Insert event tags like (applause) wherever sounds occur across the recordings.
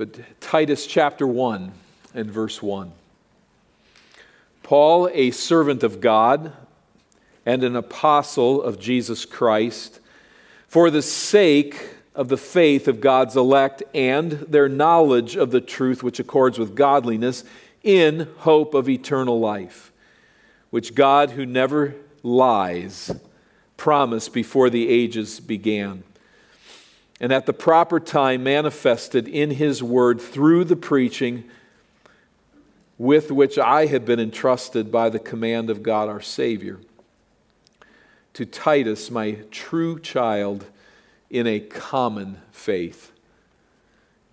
But Titus chapter 1 and verse 1. Paul, a servant of God and an apostle of Jesus Christ, for the sake of the faith of God's elect and their knowledge of the truth which accords with godliness, in hope of eternal life, which God, who never lies, promised before the ages began, and at the proper time manifested in His word through the preaching with which I have been entrusted by the command of God our Savior. To Titus, my true child in a common faith.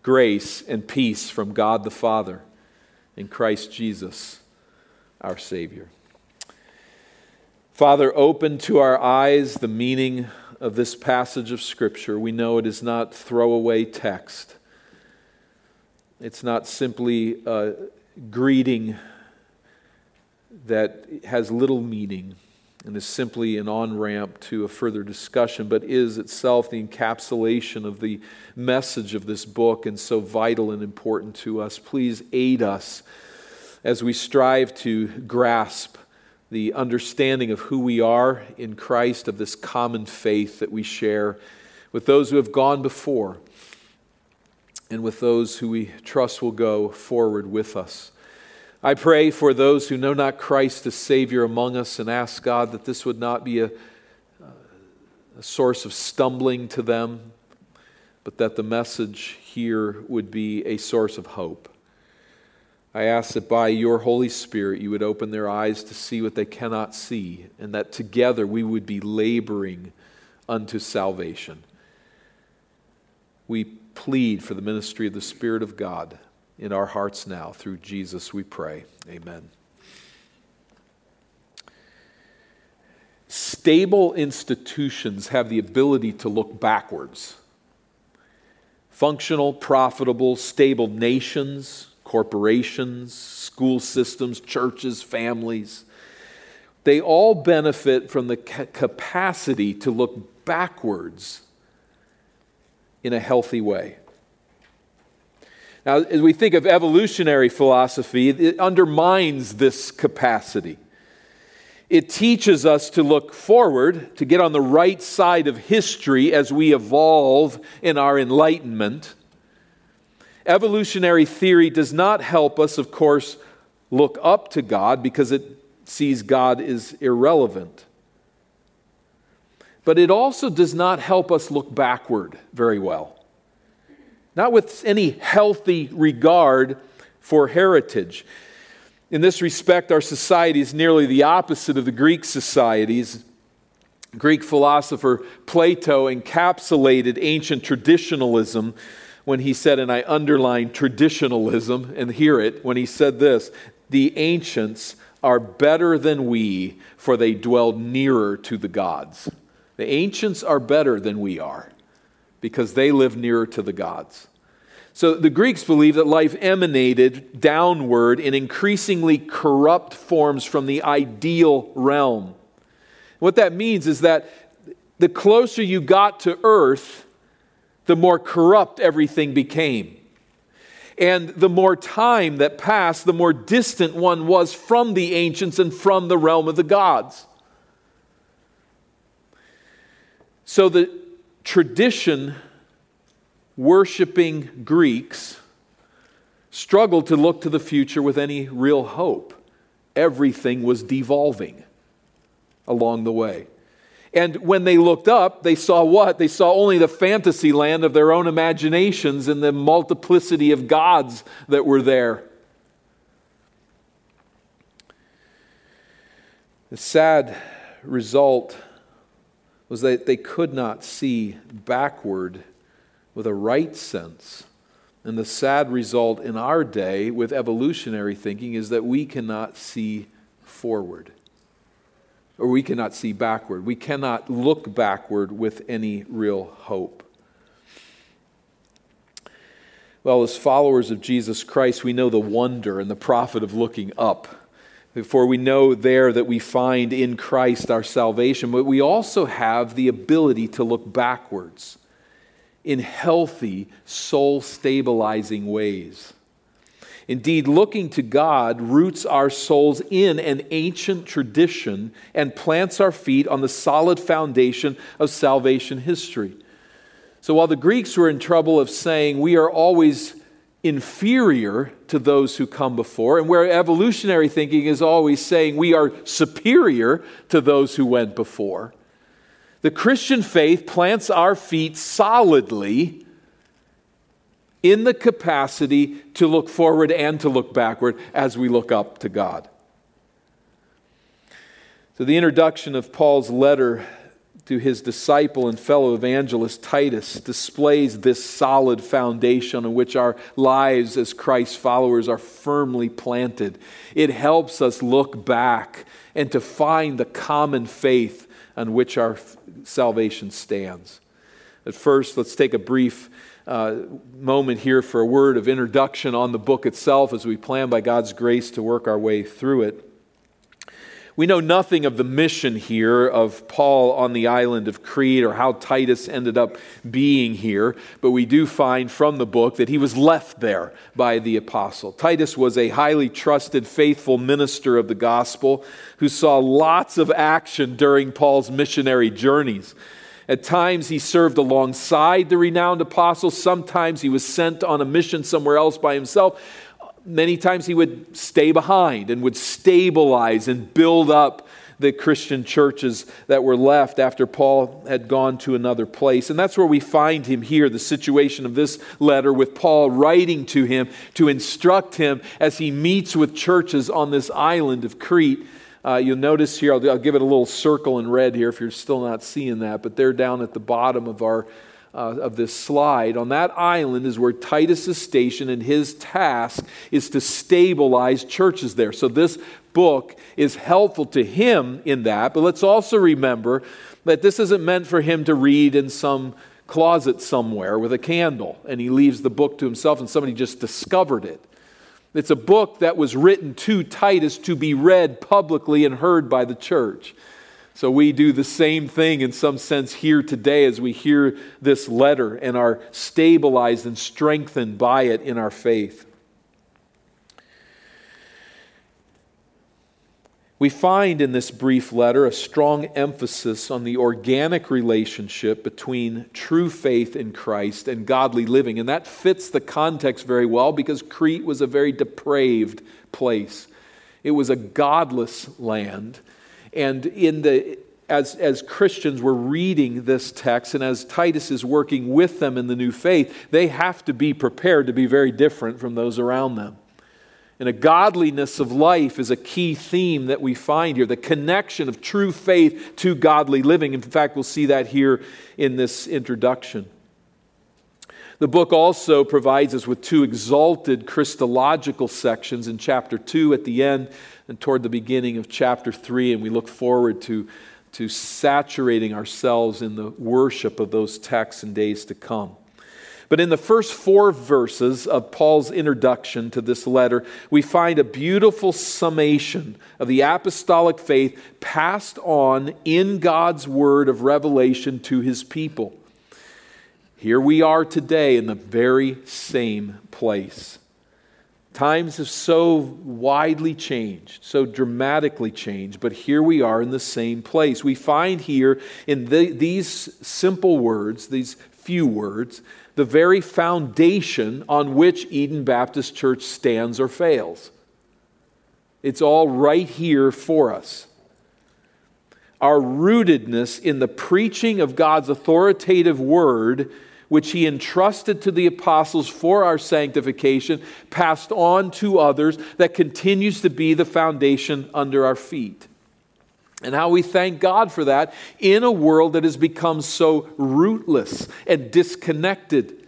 Grace and peace from God the Father in Christ Jesus, our Savior. Father, open to our eyes the meaning of this passage of Scripture. We know it is not throwaway text, it's not simply a greeting that has little meaning and is simply an on ramp to a further discussion, but is itself the encapsulation of the message of this book and so vital and important to us. Please aid us as we strive to grasp the understanding of who we are in Christ, of this common faith that we share with those who have gone before and with those who we trust will go forward with us. I pray for those who know not Christ as Savior among us and ask God that this would not be a, a source of stumbling to them, but that the message here would be a source of hope. I ask that by your Holy Spirit you would open their eyes to see what they cannot see, and that together we would be laboring unto salvation. We plead for the ministry of the Spirit of God in our hearts now. Through Jesus we pray. Amen. Stable institutions have the ability to look backwards. Functional, profitable, stable nations corporations, school systems, churches, families. They all benefit from the capacity to look backwards in a healthy way. Now, as we think of evolutionary philosophy, it undermines this capacity. It teaches us to look forward, to get on the right side of history as we evolve in our enlightenment. Evolutionary theory does not help us, of course, look up to God because it sees God is irrelevant. But it also does not help us look backward very well. Not with any healthy regard for heritage. In this respect, our society is nearly the opposite of the Greek societies. Greek philosopher Plato encapsulated ancient traditionalism when he said, and I underline traditionalism and hear it, when he said this the ancients are better than we, for they dwelled nearer to the gods. The ancients are better than we are because they live nearer to the gods. So the Greeks believed that life emanated downward in increasingly corrupt forms from the ideal realm. What that means is that the closer you got to earth, the more corrupt everything became. And the more time that passed, the more distant one was from the ancients and from the realm of the gods. So the tradition worshiping Greeks struggled to look to the future with any real hope. Everything was devolving along the way. And when they looked up, they saw what? They saw only the fantasy land of their own imaginations and the multiplicity of gods that were there. The sad result was that they could not see backward with a right sense. And the sad result in our day with evolutionary thinking is that we cannot see forward or we cannot see backward. We cannot look backward with any real hope. Well, as followers of Jesus Christ, we know the wonder and the profit of looking up. For we know there that we find in Christ our salvation, but we also have the ability to look backwards in healthy, soul stabilizing ways. Indeed, looking to God roots our souls in an ancient tradition and plants our feet on the solid foundation of salvation history. So while the Greeks were in trouble of saying we are always inferior to those who come before, and where evolutionary thinking is always saying we are superior to those who went before, the Christian faith plants our feet solidly in the capacity to look forward and to look backward as we look up to God. So, the introduction of Paul's letter to his disciple and fellow evangelist Titus displays this solid foundation on which our lives as Christ's followers are firmly planted. It helps us look back and to find the common faith on which our salvation stands. At first, let's take a brief uh, moment here for a word of introduction on the book itself as we plan by God's grace to work our way through it. We know nothing of the mission here of Paul on the island of Crete or how Titus ended up being here, but we do find from the book that he was left there by the apostle. Titus was a highly trusted, faithful minister of the gospel who saw lots of action during Paul's missionary journeys. At times, he served alongside the renowned apostles. Sometimes he was sent on a mission somewhere else by himself many times he would stay behind and would stabilize and build up the Christian churches that were left after Paul had gone to another place. And that's where we find him here, the situation of this letter with Paul writing to him to instruct him as he meets with churches on this island of Crete. Uh, you'll notice here, I'll, I'll give it a little circle in red here if you're still not seeing that, but they're down at the bottom of our uh, of this slide, on that island is where Titus is stationed, and his task is to stabilize churches there. So, this book is helpful to him in that, but let's also remember that this isn't meant for him to read in some closet somewhere with a candle, and he leaves the book to himself, and somebody just discovered it. It's a book that was written to Titus to be read publicly and heard by the church. So we do the same thing in some sense here today as we hear this letter and are stabilized and strengthened by it in our faith. We find in this brief letter a strong emphasis on the organic relationship between true faith in Christ and godly living. And that fits the context very well because Crete was a very depraved place. It was a godless land and in the as, as Christians were reading this text, and as Titus is working with them in the new faith, they have to be prepared to be very different from those around them. And a godliness of life is a key theme that we find here the connection of true faith to godly living. In fact, we'll see that here in this introduction. The book also provides us with two exalted Christological sections in chapter 2 at the end and toward the beginning of chapter 3, and we look forward to, to saturating ourselves in the worship of those texts in days to come. But in the first four verses of Paul's introduction to this letter, we find a beautiful summation of the apostolic faith passed on in God's word of revelation to his people. Here we are today in the very same place. Times have so widely changed, so dramatically changed, but here we are in the same place. We find here in the, these simple words, these few words, the very foundation on which Eden Baptist Church stands or fails. It's all right here for us. Our rootedness in the preaching of God's authoritative word which he entrusted to the apostles for our sanctification, passed on to others, that continues to be the foundation under our feet. And how we thank God for that in a world that has become so rootless and disconnected.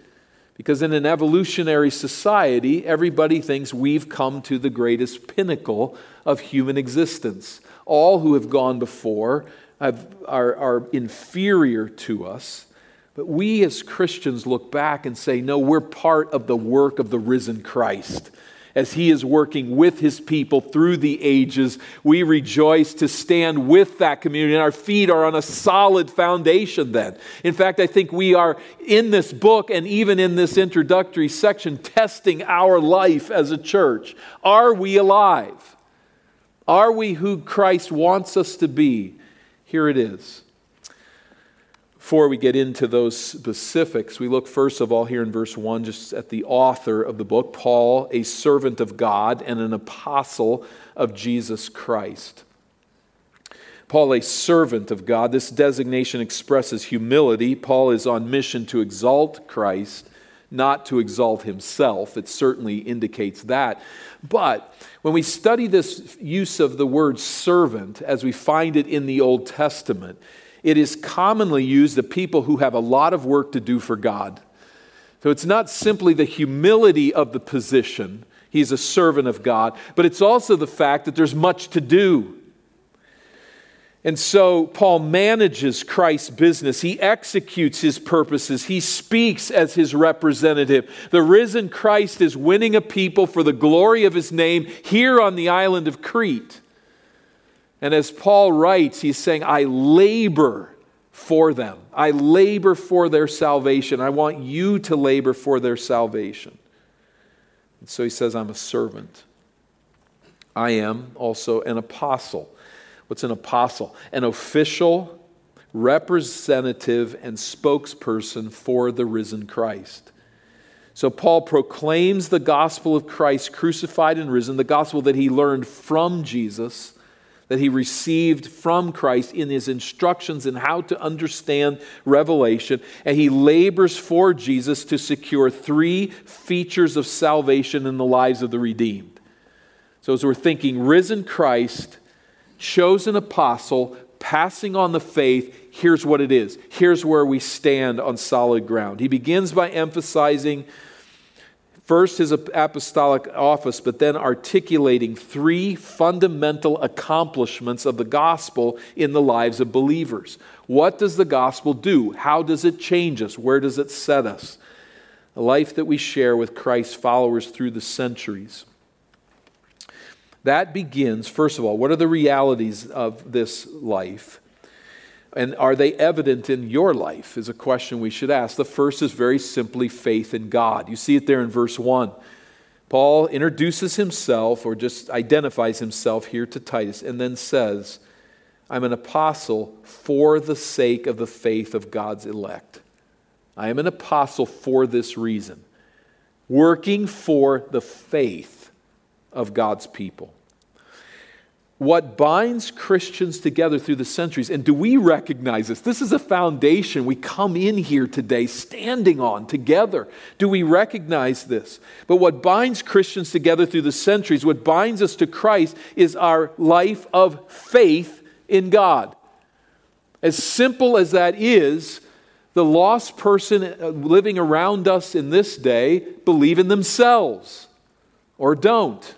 Because in an evolutionary society, everybody thinks we've come to the greatest pinnacle of human existence. All who have gone before have, are, are inferior to us. But we as Christians look back and say, no, we're part of the work of the risen Christ. As He is working with His people through the ages. We rejoice to stand with that community, and our feet are on a solid foundation then. In fact, I think we are in this book and even in this introductory section testing our life as a church. Are we alive? Are we who Christ wants us to be? Here it is. Before we get into those specifics, we look first of all here in verse 1 just at the author of the book, Paul, a servant of God and an apostle of Jesus Christ. Paul, a servant of God, this designation expresses humility. Paul is on mission to exalt Christ, not to exalt himself. It certainly indicates that. But when we study this use of the word servant as we find it in the Old Testament, it is commonly used of people who have a lot of work to do for God. So it's not simply the humility of the position, he's a servant of God, but it's also the fact that there's much to do. And so Paul manages Christ's business. He executes his purposes. He speaks as his representative. The risen Christ is winning a people for the glory of his name here on the island of Crete. And as Paul writes, he's saying, I labor for them. I labor for their salvation. I want you to labor for their salvation. And so he says, I'm a servant. I am also an apostle. What's an apostle? An official, representative, and spokesperson for the risen Christ. So Paul proclaims the gospel of Christ crucified and risen, the gospel that he learned from Jesus that he received from Christ in his instructions in how to understand Revelation, and he labors for Jesus to secure three features of salvation in the lives of the redeemed. So, as we're thinking, risen Christ, chosen apostle, passing on the faith, here's what it is. Here's where we stand on solid ground. He begins by emphasizing First, his apostolic office, but then articulating three fundamental accomplishments of the gospel in the lives of believers. What does the gospel do? How does it change us? Where does it set us? A life that we share with Christ's followers through the centuries. That begins, first of all, what are the realities of this life? And are they evident in your life? Is a question we should ask. The first is very simply faith in God. You see it there in verse 1. Paul introduces himself or just identifies himself here to Titus and then says, I'm an apostle for the sake of the faith of God's elect. I am an apostle for this reason, working for the faith of God's people what binds Christians together through the centuries. And do we recognize this? This is a foundation we come in here today standing on together. Do we recognize this? But what binds Christians together through the centuries, what binds us to Christ, is our life of faith in God. As simple as that is, the lost person uh, living around us in this day believe in themselves or don't.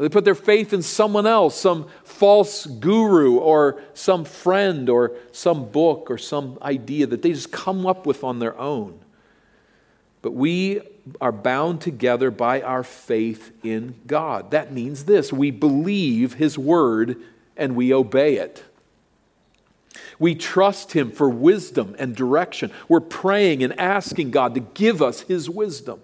They put their faith in someone else, some false guru or some friend or some book or some idea that they just come up with on their own. But we are bound together by our faith in God. That means this we believe His word and we obey it. We trust Him for wisdom and direction. We're praying and asking God to give us His wisdom.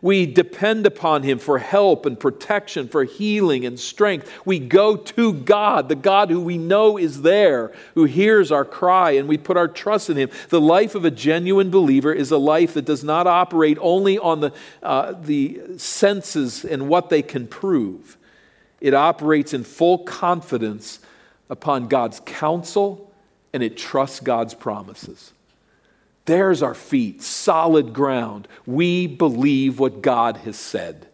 We depend upon Him for help and protection, for healing and strength. We go to God, the God who we know is there, who hears our cry, and we put our trust in Him. The life of a genuine believer is a life that does not operate only on the, uh, the senses and what they can prove, it operates in full confidence upon God's counsel and it trusts God's promises. There's our feet, solid ground. We believe what God has said.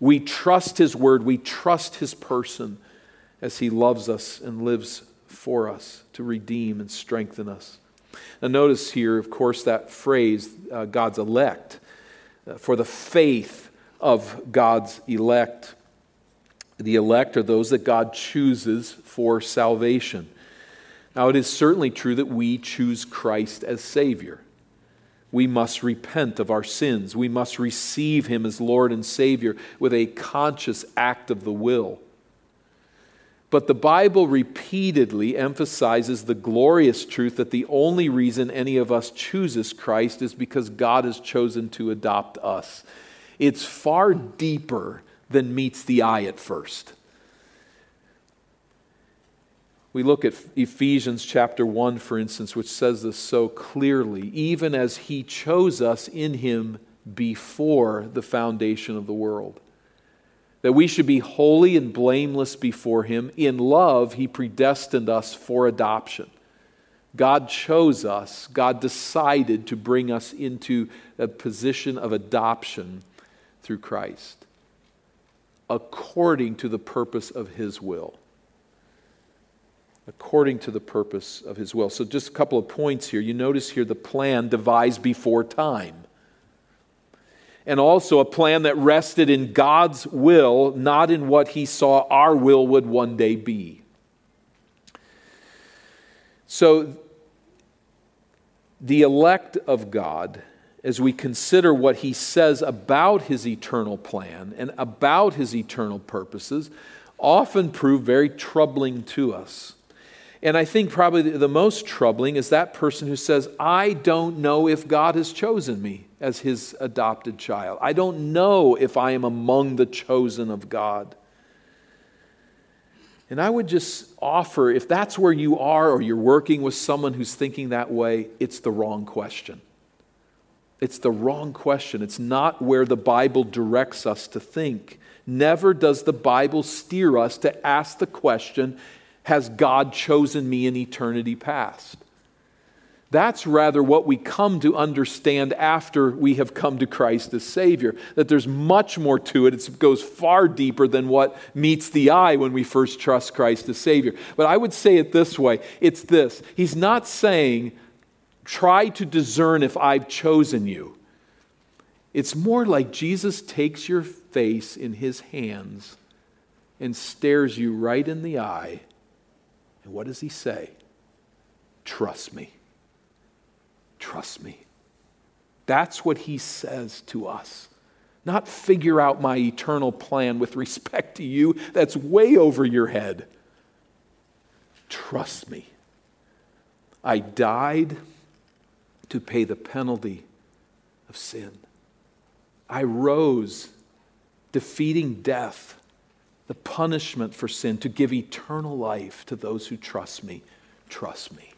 We trust His word, we trust His person as He loves us and lives for us to redeem and strengthen us. Now, notice here, of course, that phrase, uh, God's elect, uh, for the faith of God's elect. The elect are those that God chooses for salvation. Now, it is certainly true that we choose Christ as Savior. we must repent of our sins. We must receive Him as Lord and Savior with a conscious act of the will. But the Bible repeatedly emphasizes the glorious truth that the only reason any of us chooses Christ is because God has chosen to adopt us. It's far deeper than meets the eye at first. We look at Ephesians chapter 1, for instance, which says this so clearly even as He chose us in Him before the foundation of the world. That we should be holy and blameless before Him. In love, He predestined us for adoption. God chose us, God decided to bring us into a position of adoption through Christ, according to the purpose of His will according to the purpose of his will. So, just a couple of points here. You notice here the plan devised before time. And also a plan that rested in God's will, not in what he saw our will would one day be. So, the elect of God, as we consider what he says about his eternal plan and about his eternal purposes, often prove very troubling to us. And I think probably the most troubling is that person who says, I don't know if God has chosen me as his adopted child. I don't know if I am among the chosen of God. And I would just offer if that's where you are or you're working with someone who's thinking that way, it's the wrong question. It's the wrong question. It's not where the Bible directs us to think. Never does the Bible steer us to ask the question has God chosen me in eternity past? That's rather what we come to understand after we have come to Christ as Savior. That there's much more to it. It goes far deeper than what meets the eye when we first trust Christ as Savior. But I would say it this way it's this He's not saying, try to discern if I've chosen you. It's more like Jesus takes your face in His hands and stares you right in the eye and what does he say? Trust me. Trust me. That's what he says to us. Not figure out my eternal plan with respect to you. That's way over your head. Trust me. I died to pay the penalty of sin. I rose, defeating death the punishment for sin, to give eternal life to those who trust me. Trust me.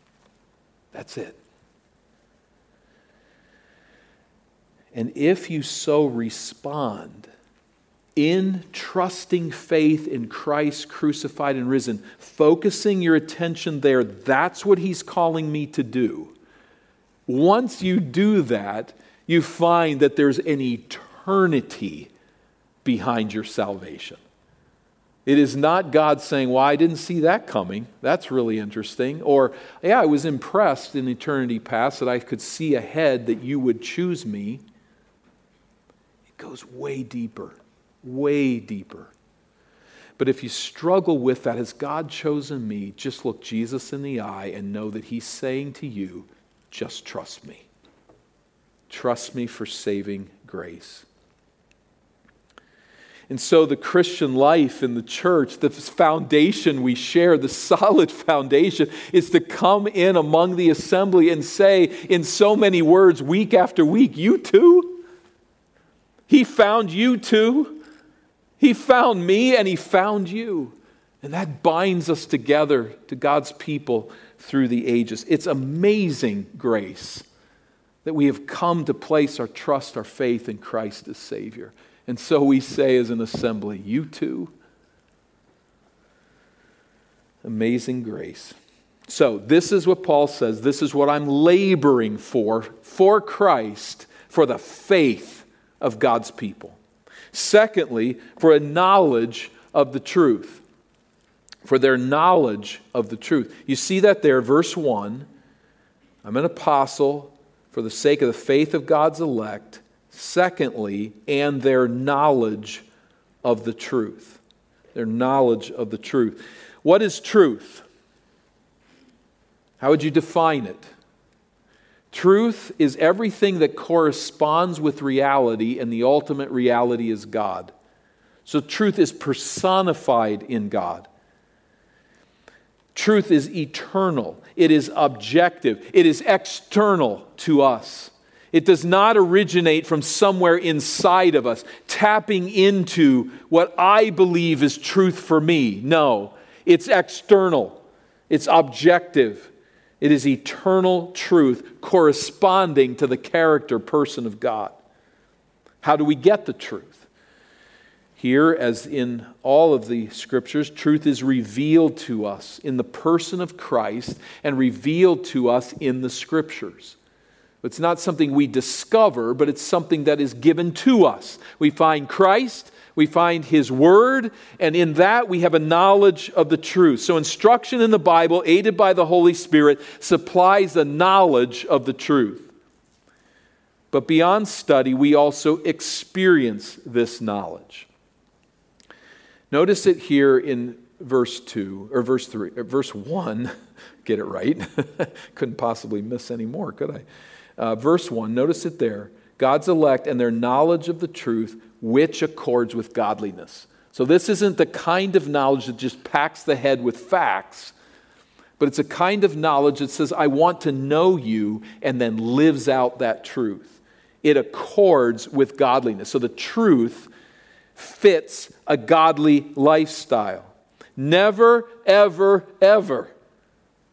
That's it. And if you so respond, in trusting faith in Christ crucified and risen, focusing your attention there, that's what he's calling me to do. Once you do that, you find that there's an eternity behind your salvation. It is not God saying, Well, I didn't see that coming. That's really interesting. Or, Yeah, I was impressed in eternity past that I could see ahead that you would choose me. It goes way deeper, way deeper. But if you struggle with that, has God chosen me? Just look Jesus in the eye and know that He's saying to you, Just trust me. Trust me for saving grace. And so, the Christian life in the church, the foundation we share, the solid (laughs) foundation, is to come in among the assembly and say, in so many words, week after week, You too? He found you too. He found me and He found you. And that binds us together to God's people through the ages. It's amazing grace that we have come to place our trust, our faith in Christ as Savior. And so we say as an assembly, You too? Amazing grace. So, this is what Paul says. This is what I'm laboring for, for Christ, for the faith of God's people. Secondly, for a knowledge of the truth. For their knowledge of the truth. You see that there, verse 1. I'm an apostle for the sake of the faith of God's elect Secondly, and their knowledge of the truth. Their knowledge of the truth. What is truth? How would you define it? Truth is everything that corresponds with reality, and the ultimate reality is God. So truth is personified in God. Truth is eternal, it is objective, it is external to us. It does not originate from somewhere inside of us, tapping into what I believe is truth for me. No, it's external, it's objective, it is eternal truth corresponding to the character, person of God. How do we get the truth? Here, as in all of the scriptures, truth is revealed to us in the person of Christ and revealed to us in the scriptures. It's not something we discover, but it's something that is given to us. We find Christ, we find His Word, and in that we have a knowledge of the truth. So, instruction in the Bible, aided by the Holy Spirit, supplies the knowledge of the truth. But beyond study, we also experience this knowledge. Notice it here in verse 2 or verse 3 or verse 1 (laughs) get it right (laughs) couldn't possibly miss any more could i uh, verse 1 notice it there. God's elect and their knowledge of the truth which accords with godliness. So this isn't the kind of knowledge that just packs the head with facts but it's a kind of knowledge that says i want to know you and then lives out that truth. It accords with godliness. So the truth fits a godly lifestyle. Never, ever, ever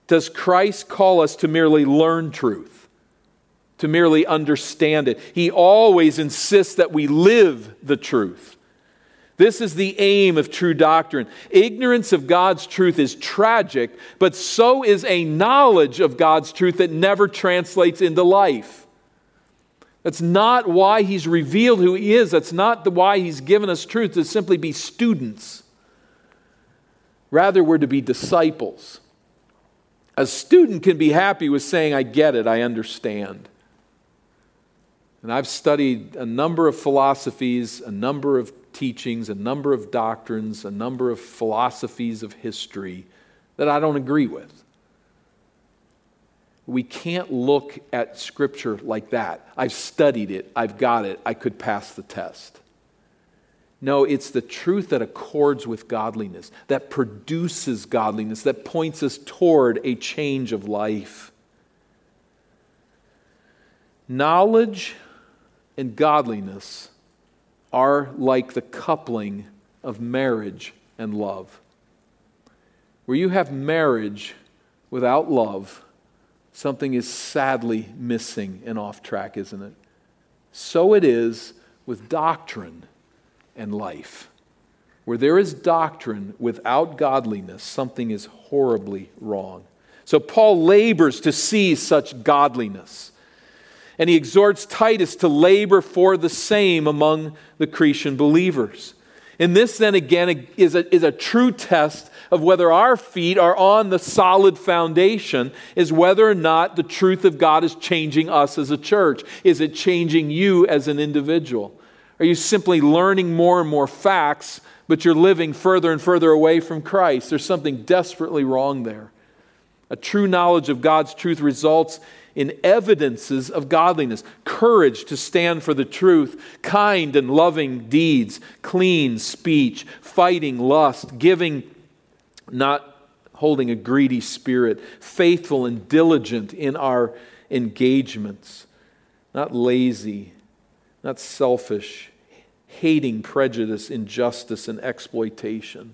does Christ call us to merely learn truth, to merely understand it. He always insists that we live the truth. This is the aim of true doctrine. Ignorance of God's truth is tragic, but so is a knowledge of God's truth that never translates into life. That's not why he's revealed who he is. That's not why he's given us truth to simply be students. Rather, we're to be disciples. A student can be happy with saying, I get it, I understand. And I've studied a number of philosophies, a number of teachings, a number of doctrines, a number of philosophies of history that I don't agree with. We can't look at Scripture like that. I've studied it, I've got it, I could pass the test. No, it's the truth that accords with godliness, that produces godliness, that points us toward a change of life. Knowledge and godliness are like the coupling of marriage and love. Where you have marriage without love, something is sadly missing and off track, isn't it? So it is with doctrine and life. Where there is doctrine without godliness, something is horribly wrong. So Paul labors to see such godliness. And he exhorts Titus to labor for the same among the Cretan believers. And this, then again, is a, is a true test of whether our feet are on the solid foundation, is whether or not the truth of God is changing us as a church. Is it changing you as an individual? Are you simply learning more and more facts, but you're living further and further away from Christ? There's something desperately wrong there. A true knowledge of God's truth results in evidences of godliness. Courage to stand for the truth, kind and loving deeds, clean speech, fighting lust, giving, not holding a greedy spirit, faithful and diligent in our engagements, not lazy, not selfish, hating prejudice, injustice, and exploitation.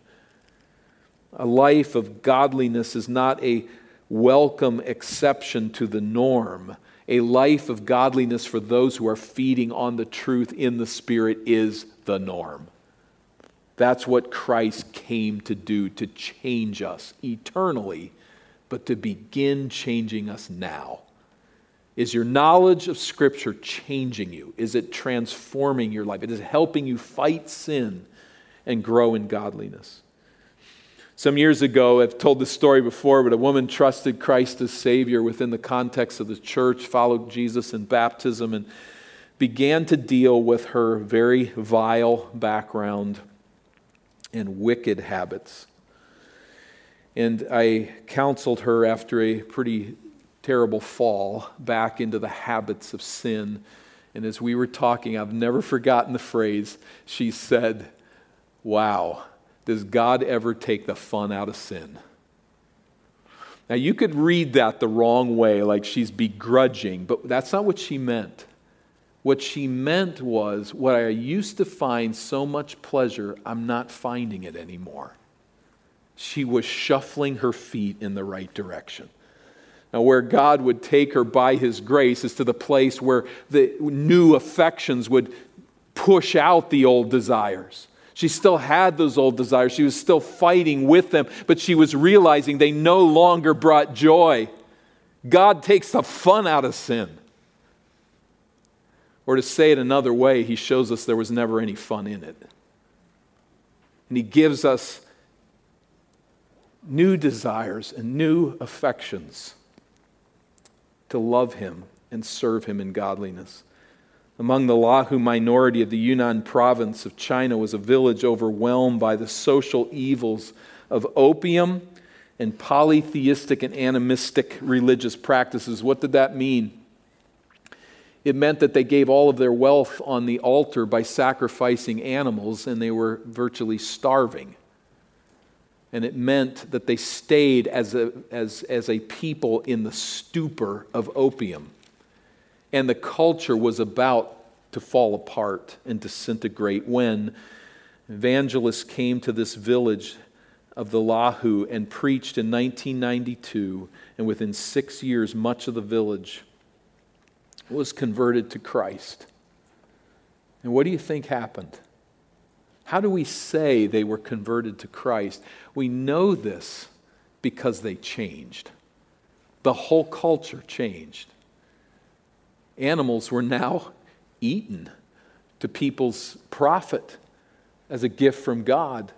A life of godliness is not a welcome exception to the norm. A life of godliness for those who are feeding on the truth in the Spirit is the norm. That's what Christ came to do, to change us eternally, but to begin changing us now. Is your knowledge of Scripture changing you? Is it transforming your life? Is it helping you fight sin and grow in godliness? Some years ago, I've told this story before, but a woman trusted Christ as Savior within the context of the church, followed Jesus in baptism, and began to deal with her very vile background and wicked habits. And I counseled her after a pretty terrible fall back into the habits of sin. And as we were talking, I've never forgotten the phrase. She said, Wow, does God ever take the fun out of sin? Now, you could read that the wrong way, like she's begrudging, but that's not what she meant. What she meant was, what I used to find so much pleasure, I'm not finding it anymore. She was shuffling her feet in the right direction. Now, where God would take her by His grace is to the place where the new affections would push out the old desires. She still had those old desires. She was still fighting with them, but she was realizing they no longer brought joy. God takes the fun out of sin. Or to say it another way, He shows us there was never any fun in it. And He gives us new desires and new affections to love Him and serve Him in godliness. Among the Lahu minority of the Yunnan province of China was a village overwhelmed by the social evils of opium and polytheistic and animistic religious practices. What did that mean? It meant that they gave all of their wealth on the altar by sacrificing animals, and they were virtually starving. And it meant that they stayed as a, as, as a people in the stupor of opium and the culture was about to fall apart and disintegrate when evangelists came to this village of the Lahu and preached in 1992, and within six years, much of the village was converted to Christ. And what do you think happened? How do we say they were converted to Christ? We know this because they changed. The whole culture changed animals were now eaten to people's profit as a gift from God.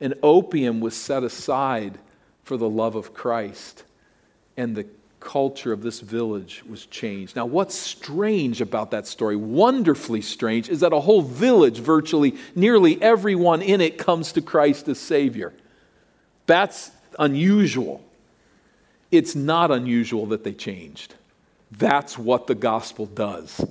And opium was set aside for the love of Christ. And the culture of this village was changed. Now, what's strange about that story, wonderfully strange, is that a whole village, virtually nearly everyone in it, comes to Christ as Savior. That's unusual. It's not unusual that they changed. That's what the gospel does.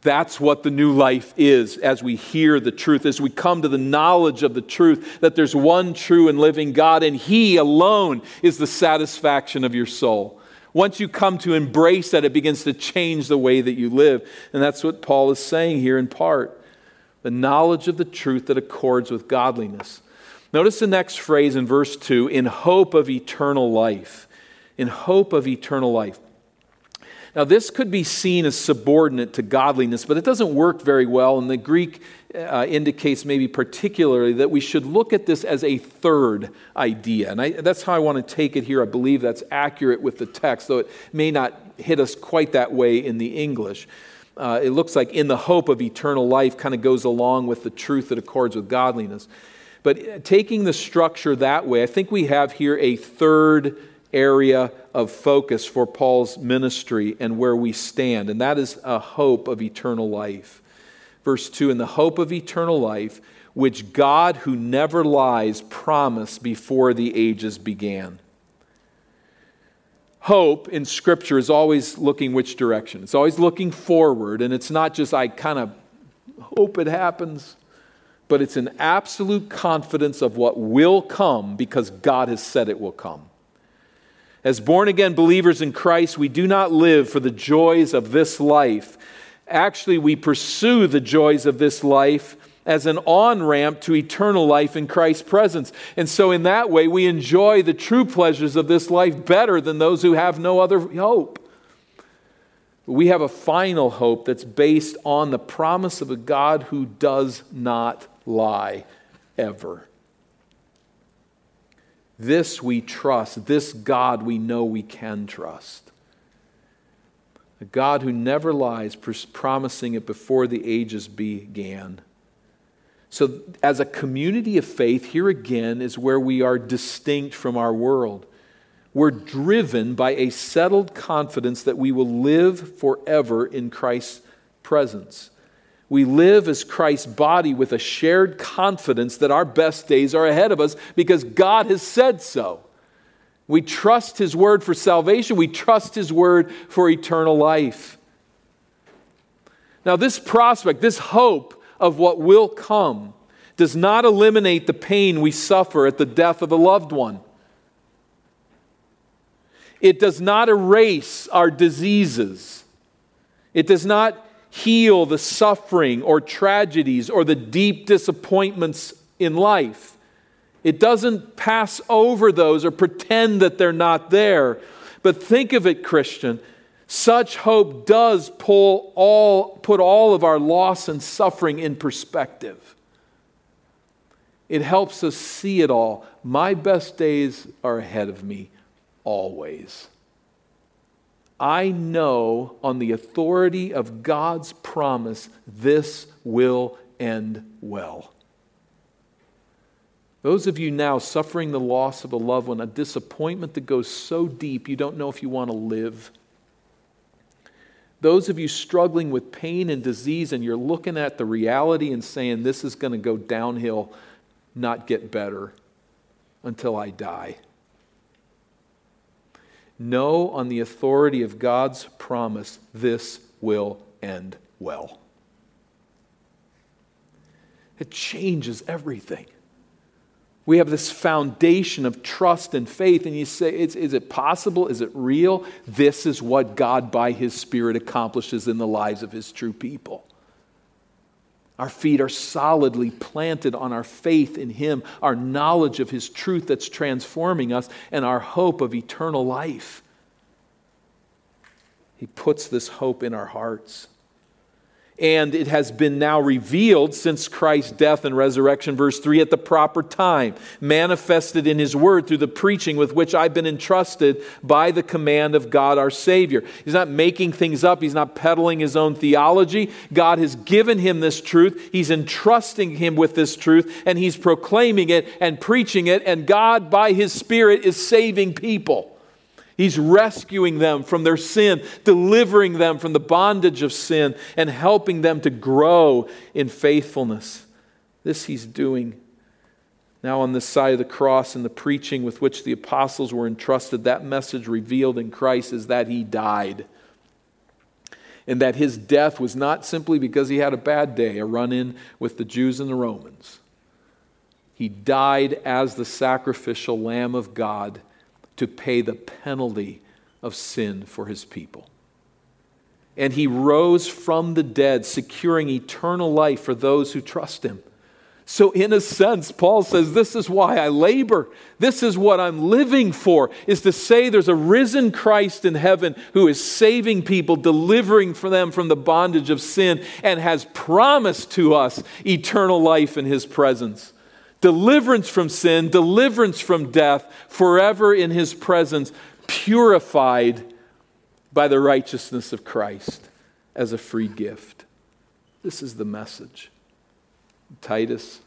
That's what the new life is as we hear the truth, as we come to the knowledge of the truth that there's one true and living God, and He alone is the satisfaction of your soul. Once you come to embrace that, it begins to change the way that you live. And that's what Paul is saying here in part the knowledge of the truth that accords with godliness. Notice the next phrase in verse 2 in hope of eternal life. In hope of eternal life. Now, this could be seen as subordinate to godliness, but it doesn't work very well. And the Greek uh, indicates, maybe particularly, that we should look at this as a third idea. And I, that's how I want to take it here. I believe that's accurate with the text, though it may not hit us quite that way in the English. Uh, it looks like in the hope of eternal life kind of goes along with the truth that accords with godliness. But uh, taking the structure that way, I think we have here a third area of focus for Paul's ministry and where we stand, and that is a hope of eternal life. Verse 2 In the hope of eternal life, which God, who never lies, promised before the ages began. Hope in Scripture is always looking which direction? It's always looking forward, and it's not just, I kind of hope it happens, but it's an absolute confidence of what will come because God has said it will come. As born again believers in Christ, we do not live for the joys of this life. Actually, we pursue the joys of this life as an on ramp to eternal life in Christ's presence. And so, in that way, we enjoy the true pleasures of this life better than those who have no other hope. We have a final hope that's based on the promise of a God who does not lie ever. This we trust. This God we know we can trust. A God who never lies, promising it before the ages began. So, as a community of faith, here again is where we are distinct from our world. We're driven by a settled confidence that we will live forever in Christ's presence. We live as Christ's body with a shared confidence that our best days are ahead of us because God has said so. We trust His word for salvation, we trust His word for eternal life. Now, this prospect, this hope of what will come, does not eliminate the pain we suffer at the death of a loved one. It does not erase our diseases. It does not heal the suffering or tragedies or the deep disappointments in life. It doesn't pass over those or pretend that they're not there. But think of it, Christian. Such hope does pull all, put all of our loss and suffering in perspective. It helps us see it all. My best days are ahead of me always. I know on the authority of God's promise, this will end well. Those of you now suffering the loss of a loved one, a disappointment that goes so deep you don't know if you want to live. Those of you struggling with pain and disease, and you're looking at the reality and saying, This is going to go downhill, not get better until I die. Know on the authority of God's promise, this will end well. It changes everything. We have this foundation of trust and faith, and you say, is, is it possible? Is it real? This is what God, by His Spirit, accomplishes in the lives of His true people. Our feet are solidly planted on our faith in Him, our knowledge of His truth that's transforming us, and our hope of eternal life. He puts this hope in our hearts and it has been now revealed since Christ's death and resurrection, verse 3, at the proper time, manifested in His Word through the preaching with which I've been entrusted by the command of God our Savior. He's not making things up, He's not peddling His own theology. God has given Him this truth, He's entrusting Him with this truth, and He's proclaiming it and preaching it, and God, by His Spirit, is saving people. He's rescuing them from their sin, delivering them from the bondage of sin, and helping them to grow in faithfulness. This he's doing. Now, on this side of the cross and the preaching with which the apostles were entrusted, that message revealed in Christ is that he died. And that his death was not simply because he had a bad day, a run in with the Jews and the Romans. He died as the sacrificial Lamb of God to pay the penalty of sin for his people. And he rose from the dead, securing eternal life for those who trust him. So, in a sense, Paul says, This is why I labor. This is what I'm living for, is to say there's a risen Christ in heaven who is saving people, delivering for them from the bondage of sin, and has promised to us eternal life in his presence deliverance from sin, deliverance from death, forever in his presence, purified by the righteousness of Christ as a free gift. This is the message. Titus,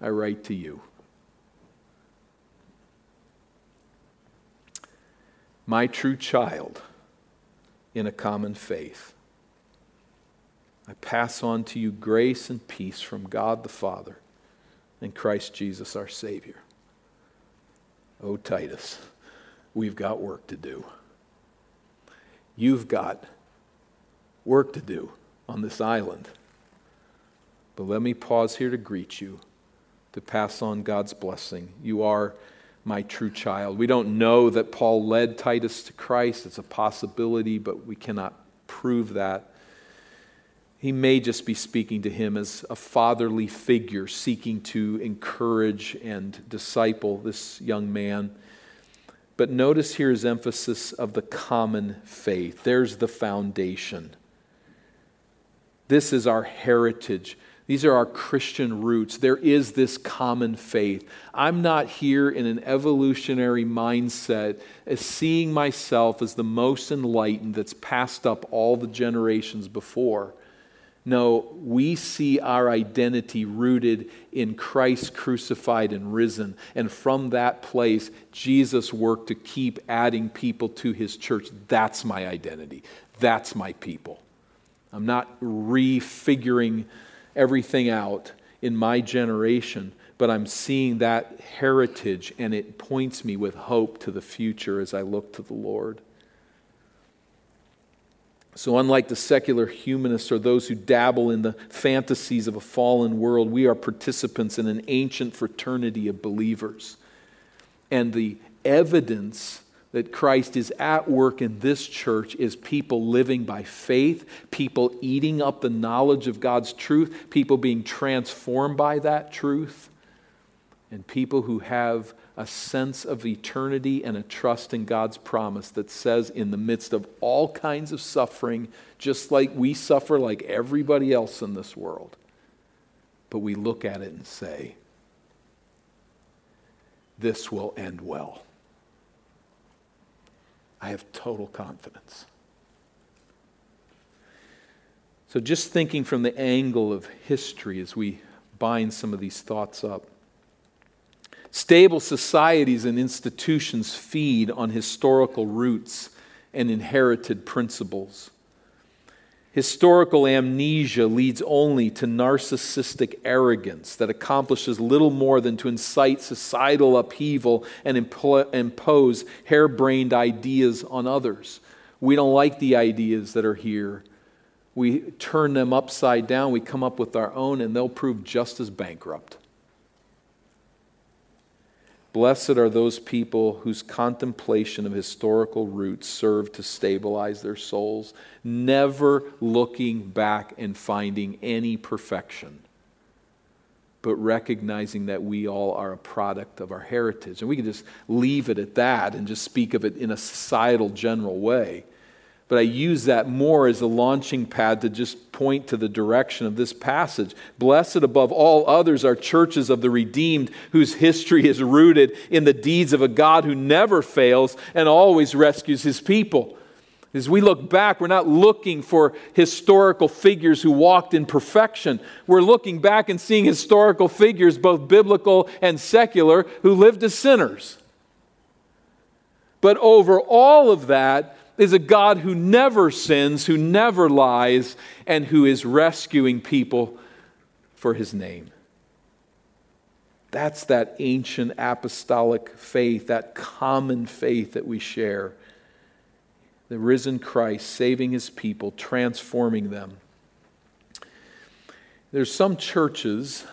I write to you. My true child in a common faith. I pass on to you grace and peace from God the Father in Christ Jesus our Savior. Oh, Titus, we've got work to do. You've got work to do on this island. But let me pause here to greet you, to pass on God's blessing. You are my true child. We don't know that Paul led Titus to Christ. It's a possibility, but we cannot prove that. He may just be speaking to him as a fatherly figure seeking to encourage and disciple this young man. But notice here his emphasis of the common faith. There's the foundation. This is our heritage. These are our Christian roots. There is this common faith. I'm not here in an evolutionary mindset as seeing myself as the most enlightened that's passed up all the generations before. No, we see our identity rooted in Christ crucified and risen. And from that place, Jesus worked to keep adding people to his church. That's my identity. That's my people. I'm not refiguring everything out in my generation, but I'm seeing that heritage and it points me with hope to the future as I look to the Lord. So, unlike the secular humanists or those who dabble in the fantasies of a fallen world, we are participants in an ancient fraternity of believers. And the evidence that Christ is at work in this church is people living by faith, people eating up the knowledge of God's truth, people being transformed by that truth, and people who have a sense of eternity and a trust in God's promise that says, in the midst of all kinds of suffering, just like we suffer like everybody else in this world, but we look at it and say, this will end well. I have total confidence. So, just thinking from the angle of history as we bind some of these thoughts up. Stable societies and institutions feed on historical roots and inherited principles. Historical amnesia leads only to narcissistic arrogance that accomplishes little more than to incite societal upheaval and impose harebrained ideas on others. We don't like the ideas that are here. We turn them upside down, we come up with our own, and they'll prove just as bankrupt. Blessed are those people whose contemplation of historical roots serve to stabilize their souls, never looking back and finding any perfection, but recognizing that we all are a product of our heritage. And we can just leave it at that and just speak of it in a societal, general way but I use that more as a launching pad to just point to the direction of this passage. Blessed above all others are churches of the redeemed, whose history is rooted in the deeds of a God who never fails and always rescues his people. As we look back, we're not looking for historical figures who walked in perfection. We're looking back and seeing historical figures, both biblical and secular, who lived as sinners. But over all of that, is a God who never sins, who never lies, and who is rescuing people for his name. That's that ancient apostolic faith, that common faith that we share. The risen Christ saving his people, transforming them. There's some churches,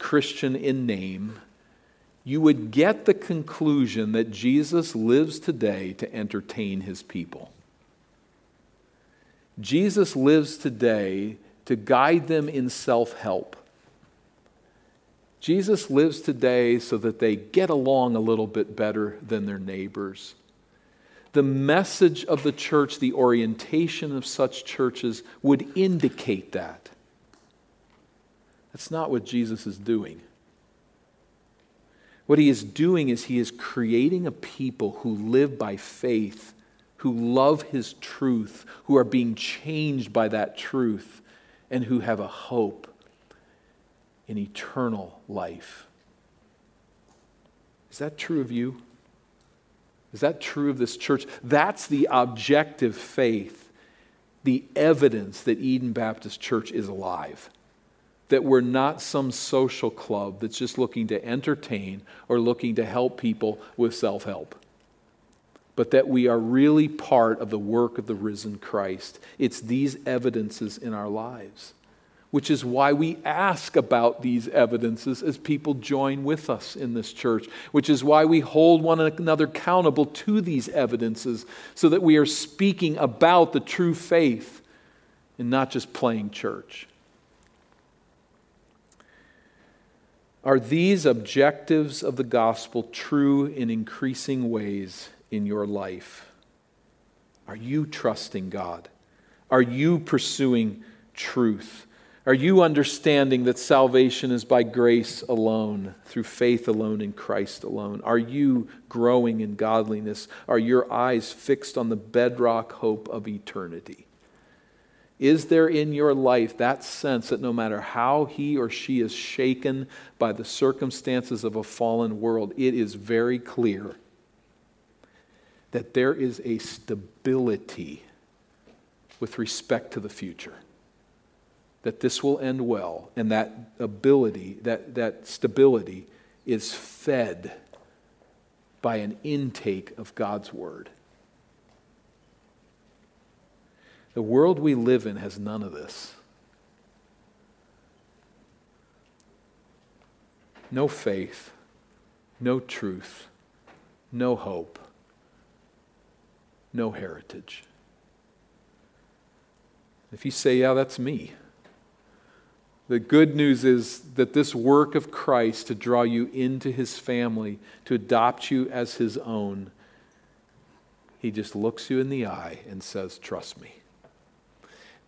Christian in name, you would get the conclusion that Jesus lives today to entertain his people. Jesus lives today to guide them in self help. Jesus lives today so that they get along a little bit better than their neighbors. The message of the church, the orientation of such churches would indicate that. That's not what Jesus is doing. What he is doing is he is creating a people who live by faith, who love his truth, who are being changed by that truth, and who have a hope in eternal life. Is that true of you? Is that true of this church? That's the objective faith, the evidence that Eden Baptist Church is alive that we're not some social club that's just looking to entertain or looking to help people with self help, but that we are really part of the work of the risen Christ. It's these evidences in our lives, which is why we ask about these evidences as people join with us in this church, which is why we hold one another accountable to these evidences so that we are speaking about the true faith and not just playing church. Are these objectives of the gospel true in increasing ways in your life? Are you trusting God? Are you pursuing truth? Are you understanding that salvation is by grace alone, through faith alone, in Christ alone? Are you growing in godliness? Are your eyes fixed on the bedrock hope of eternity? Is there in your life that sense that no matter how he or she is shaken by the circumstances of a fallen world, it is very clear that there is a stability with respect to the future? that this will end well, and that ability, that, that stability is fed by an intake of God's Word. The world we live in has none of this. No faith, no truth, no hope, no heritage. If you say, Yeah, that's me. The good news is that this work of Christ to draw you into his family, to adopt you as his own, he just looks you in the eye and says, Trust me.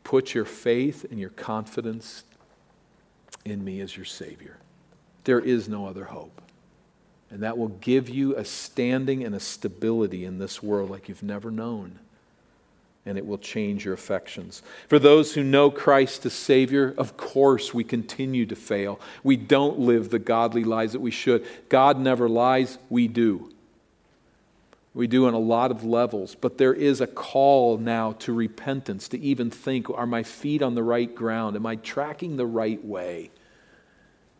Put your faith and your confidence in me as your Savior. There is no other hope. And that will give you a standing and a stability in this world like you've never known and it will change your affections. For those who know Christ as Savior, of course we continue to fail. We don't live the godly lives that we should. God never lies, we do. We do on a lot of levels, but there is a call now to repentance, to even think are my feet on the right ground? Am I tracking the right way?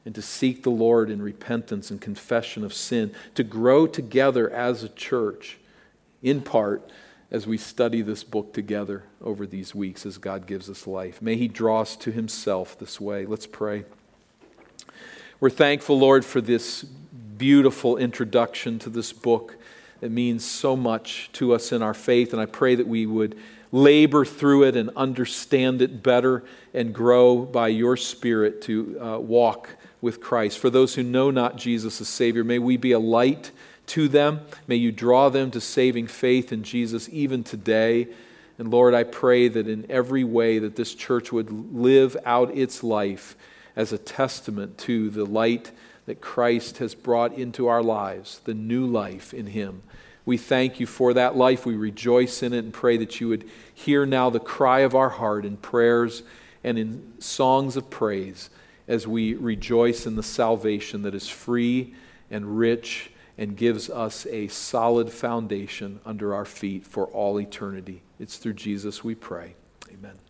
And to seek the Lord in repentance and confession of sin, to grow together as a church, in part as we study this book together over these weeks as God gives us life. May He draw us to Himself this way. Let's pray. We're thankful, Lord, for this beautiful introduction to this book that means so much to us in our faith. And I pray that we would labor through it and understand it better and grow by your Spirit to uh, walk with Christ. For those who know not Jesus as Savior, may we be a light to them. May you draw them to saving faith in Jesus even today. And Lord, I pray that in every way that this church would live out its life as a testament to the light that Christ has brought into our lives, the new life in Him. We thank you for that life. We rejoice in it and pray that you would hear now the cry of our heart in prayers and in songs of praise as we rejoice in the salvation that is free and rich and gives us a solid foundation under our feet for all eternity. It's through Jesus we pray. Amen.